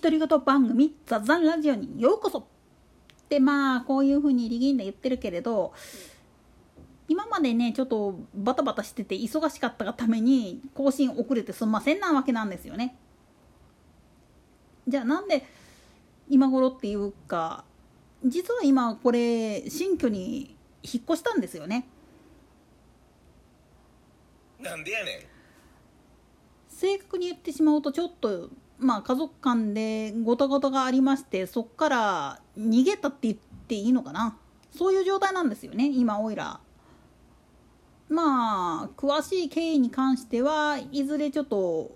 独り言番組「ザザンラジオ」にようこそってまあこういうふうに力んで言ってるけれど今までねちょっとバタバタしてて忙しかったがために更新遅れてすんませんなわけなんですよね。じゃあなんで今頃っていうか実は今これ新居に引っ越したんですよね。なんでやねん正確に言ってしまうとちょっとまあ家族間でごたごたがありましてそっから逃げたって言っていいのかな？そういう状態なんですよね今おいら。まあ詳しい経緯に関してはいずれちょっと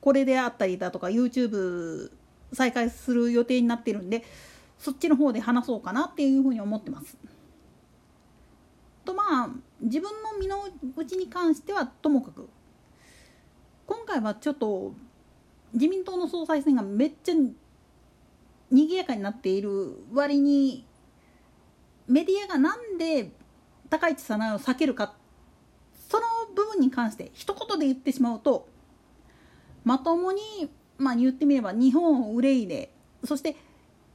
これであったりだとか YouTube 再開する予定になってるんでそっちの方で話そうかなっていうふうに思ってます。とまあ自分の身の内に関してはともかく今回はちょっと自民党の総裁選がめっちゃ賑やかになっている割にメディアがなんで高市早苗を避けるかその部分に関して一言で言ってしまうとまともに、まあ、言ってみれば日本を憂いでそして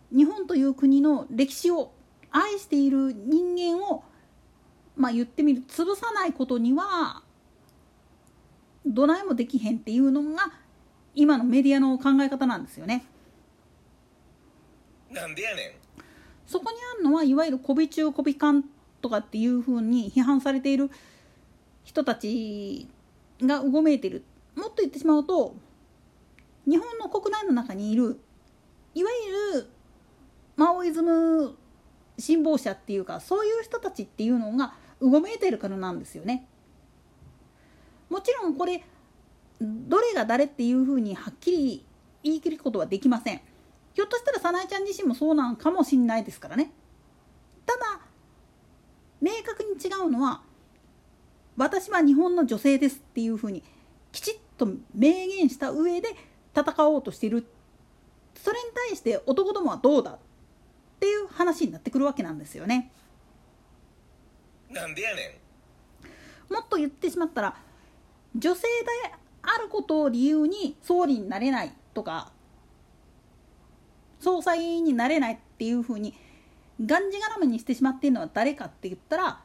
日本という国の歴史を愛している人間を、まあ、言ってみる潰さないことにはどないもできへんっていうのが今のメディアの考え方なんですよね。なんでやねんそこにあるのはいわゆる媚び中媚び官とかっていうふうに批判されている人たちがうごめいているもっと言ってしまうと日本の国内の中にいるいわゆるマオイズム信奉者っていうかそういう人たちっていうのがうごめいているからなんですよね。もちろんこれどれが誰っていうふうにはっきり言い切ることはできません。ひょっとしたら早苗ちゃん自身もそうなんかもしんないですからね。ただ明確に違うのは私は日本の女性ですっていうふうにきちっと明言した上で戦おうとしているそれに対して男どもはどうだっていう話になってくるわけなんですよね。なんでやねんもっと言ってしまったら女性であることを理由に総理になれないとか総裁になれないっていうふうにがんじがらめにしてしまっているのは誰かって言ったら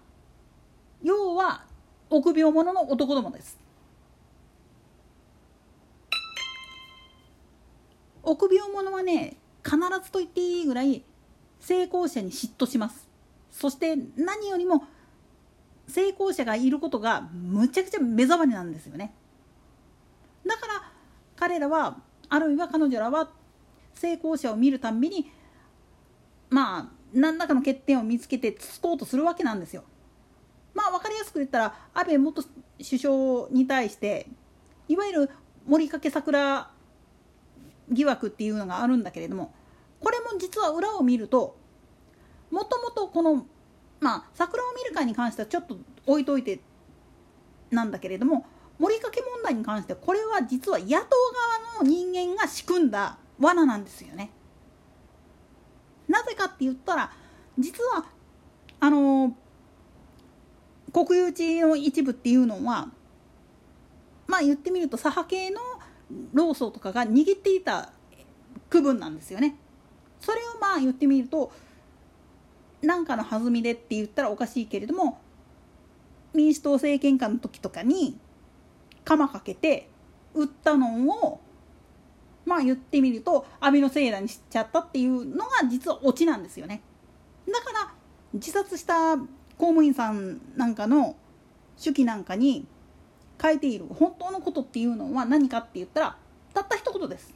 要は臆病者の男どもです。臆病者はね必ずと言っていいぐらい成功者に嫉妬しますそして何よりも成功者がいることがむちゃくちゃ目障りなんですよね。だから彼らはあるいは彼女らは成功者を見るたんびにまあ何らかの欠点を見つけてつこうとするわけなんですよ。まあ分かりやすく言ったら安倍元首相に対していわゆる森かけ桜疑惑っていうのがあるんだけれどもこれも実は裏を見るともともとこのまあ桜を見る会に関してはちょっと置いといてなんだけれども森かけ問題に関してはこれは実は野党側の人間が仕組んだ罠なんですよね。なぜかって言ったら実はあの国有地の一部っていうのはまあ言ってみると左派系の労組とかが握っていた区分なんですよね。それをまあ言ってみると何かの弾みでって言ったらおかしいけれども民主党政権下の時とかに鎌かけて売ったのをまあ言ってみると阿炎のせいだにしちゃったっていうのが実はオチなんですよね。だから自殺した公務員さんなんかの手記なんかに書いている本当のことっていうのは何かって言ったらたった一言です。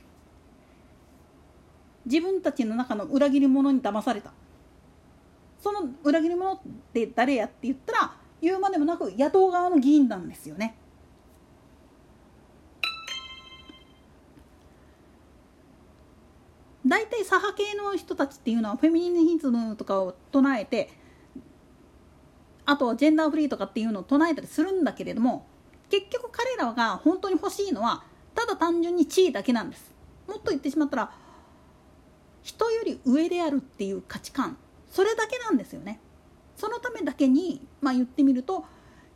自分たちの中の裏切り者に騙されたその裏切り者って誰やって言ったら言うまでもなく野党側の議員なんですよね。大体左派系の人たちっていうのはフェミニズムとかを唱えてあとジェンダーフリーとかっていうのを唱えたりするんだけれども結局彼らが本当に欲しいのはただ単純に地位だけなんですもっと言ってしまったら人より上であるっていう価値観それだけなんですよねそのためだけにまあ言ってみると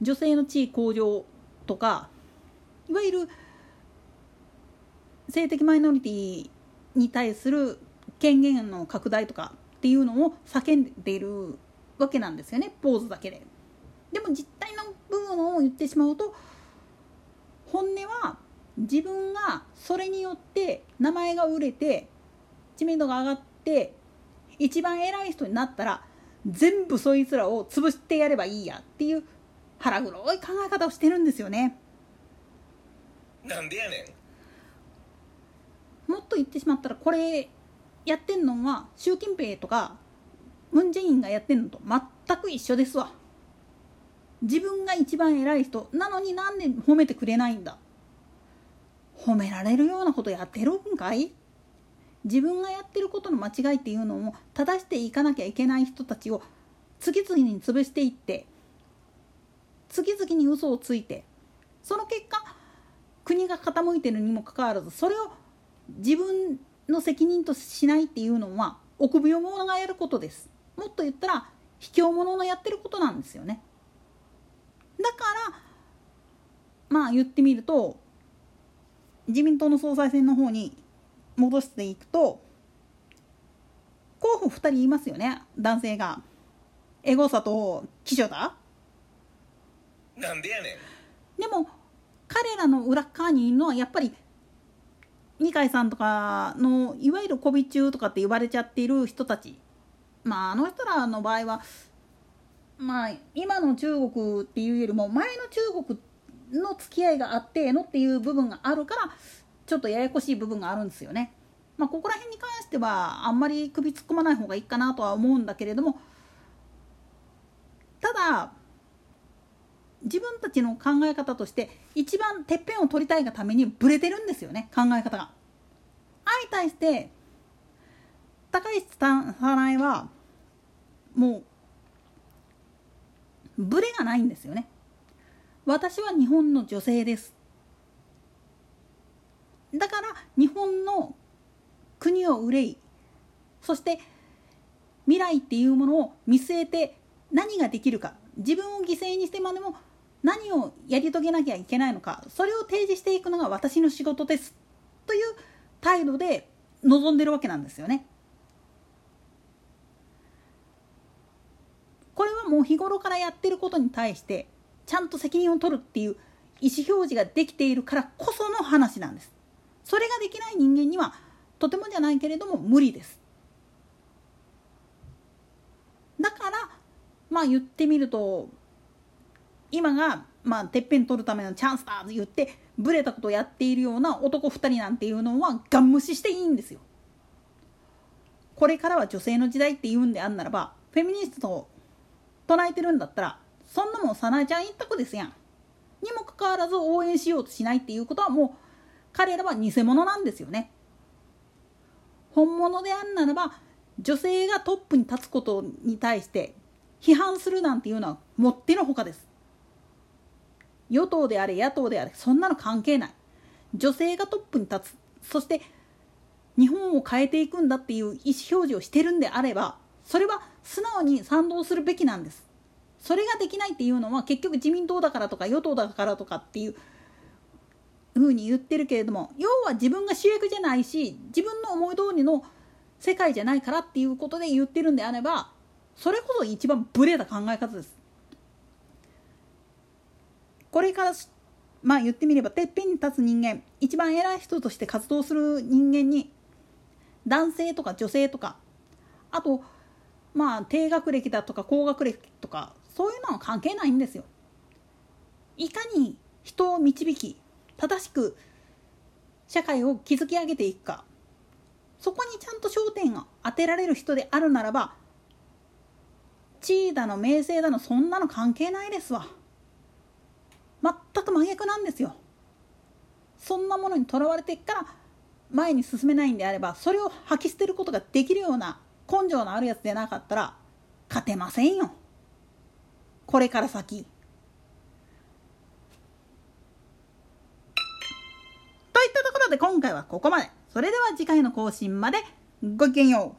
女性の地位向上とかいわゆる性的マイノリティに対する権限の拡大とかっていうのを叫んでいるわけなんですよねポーズだけで。でも実態の部分を言ってしまうと本音は自分がそれによって名前が売れて知名度が上がって一番偉い人になったら全部そいつらを潰してやればいいやっていう腹黒い考え方をしてるんですよね。なんでやねん。もっと言ってしまったらこれやってんのは習近平とかムン・ジェインがやってんのと全く一緒ですわ。自分が一番偉い人なのになんで褒めてくれないんだ。褒められるようなことやってるんかい？自分がやってることの間違いっていうのを正していかなきゃいけない人たちを次々に潰していって次々に嘘をついてその結果国が傾いてるにもかかわらずそれを自分の責任としないっていうのは臆病者がやることです。もっと言ったら卑怯者のやってることなんですよね。だからまあ言ってみると自民党の総裁選の方に戻していくと候補2人いますよね？男性が。エゴサと岸田なんでやねん。でも彼らの裏側にいるのはやっぱり二階さんとかのいわゆるコビ中とかって言われちゃっている人たち。まああの人らの場合はまあ今の中国っていうよりも前の中国の付き合いがあってのっていう部分があるからちょっとややこしい部分があるんですよね。まあ、ここら辺に関してはあんまり首突っ込まない方がいいかなとは思うんだけれどもただ自分たちの考え方として一番てっぺんを取りたいがためにブレてるんですよね考え方が。相対して高市早苗はもうブレがないんですよね。私は日本の女性ですだから日本の国を憂いそして未来っていうものを見据えて何ができるか自分を犠牲にしてまでも何をやり遂げなきゃいけないのかそれを提示していくのが私の仕事ですという態度で臨んでるわけなんですよね。これはもう日頃からやってることに対してちゃんと責任を取るっていう意思表示ができているからこその話なんです。それができない人間にはとてもじゃないけれども無理です。だからまあ言ってみると今が、まあ、てっぺん取るためのチャンスだと言ってブレたことをやっているような男2人なんていうのはガン無視していいんですよ。これからは女性の時代って言うんであんならばフェミニストを唱えてるんだったらそんなもん早苗ちゃん一択ですやん。にもかかわらず応援しようとしないっていうことはもう彼らは偽物なんですよね。本物であんならば女性がトップに立つことに対して批判するなんていうのはもってのほかです。与党であれ野党であれそんなの関係ない女性がトップに立つそして日本を変えていくんだっていう意思表示をしてるんであればそれは素直に賛同するべきなんですそれができないっていうのは結局自民党だからとか与党だからとかっていうふうに言ってるけれども要は自分が主役じゃないし自分の思い通りの世界じゃないからっていうことで言ってるんであればそれこそ一番ブレた考え方ですこれからまあ言ってみればてっぺんに立つ人間一番偉い人として活動する人間に男性とか女性とかあとまあ低学歴だとか高学歴とかそういうのは関係ないんですよ。いかに人を導き正しく社会を築き上げていくか。そこにちゃんと焦点を当てられる人であるならば地位だの名声だのそんなの関係ないですわ。全く真逆なんですよ。そんなものにとらわれていっから前に進めないんであればそれを吐き捨てることができるような根性のあるやつでなかったら勝てませんよ。これから先。といったとで今回はここまで。それでは次回の更新までごきげんよう。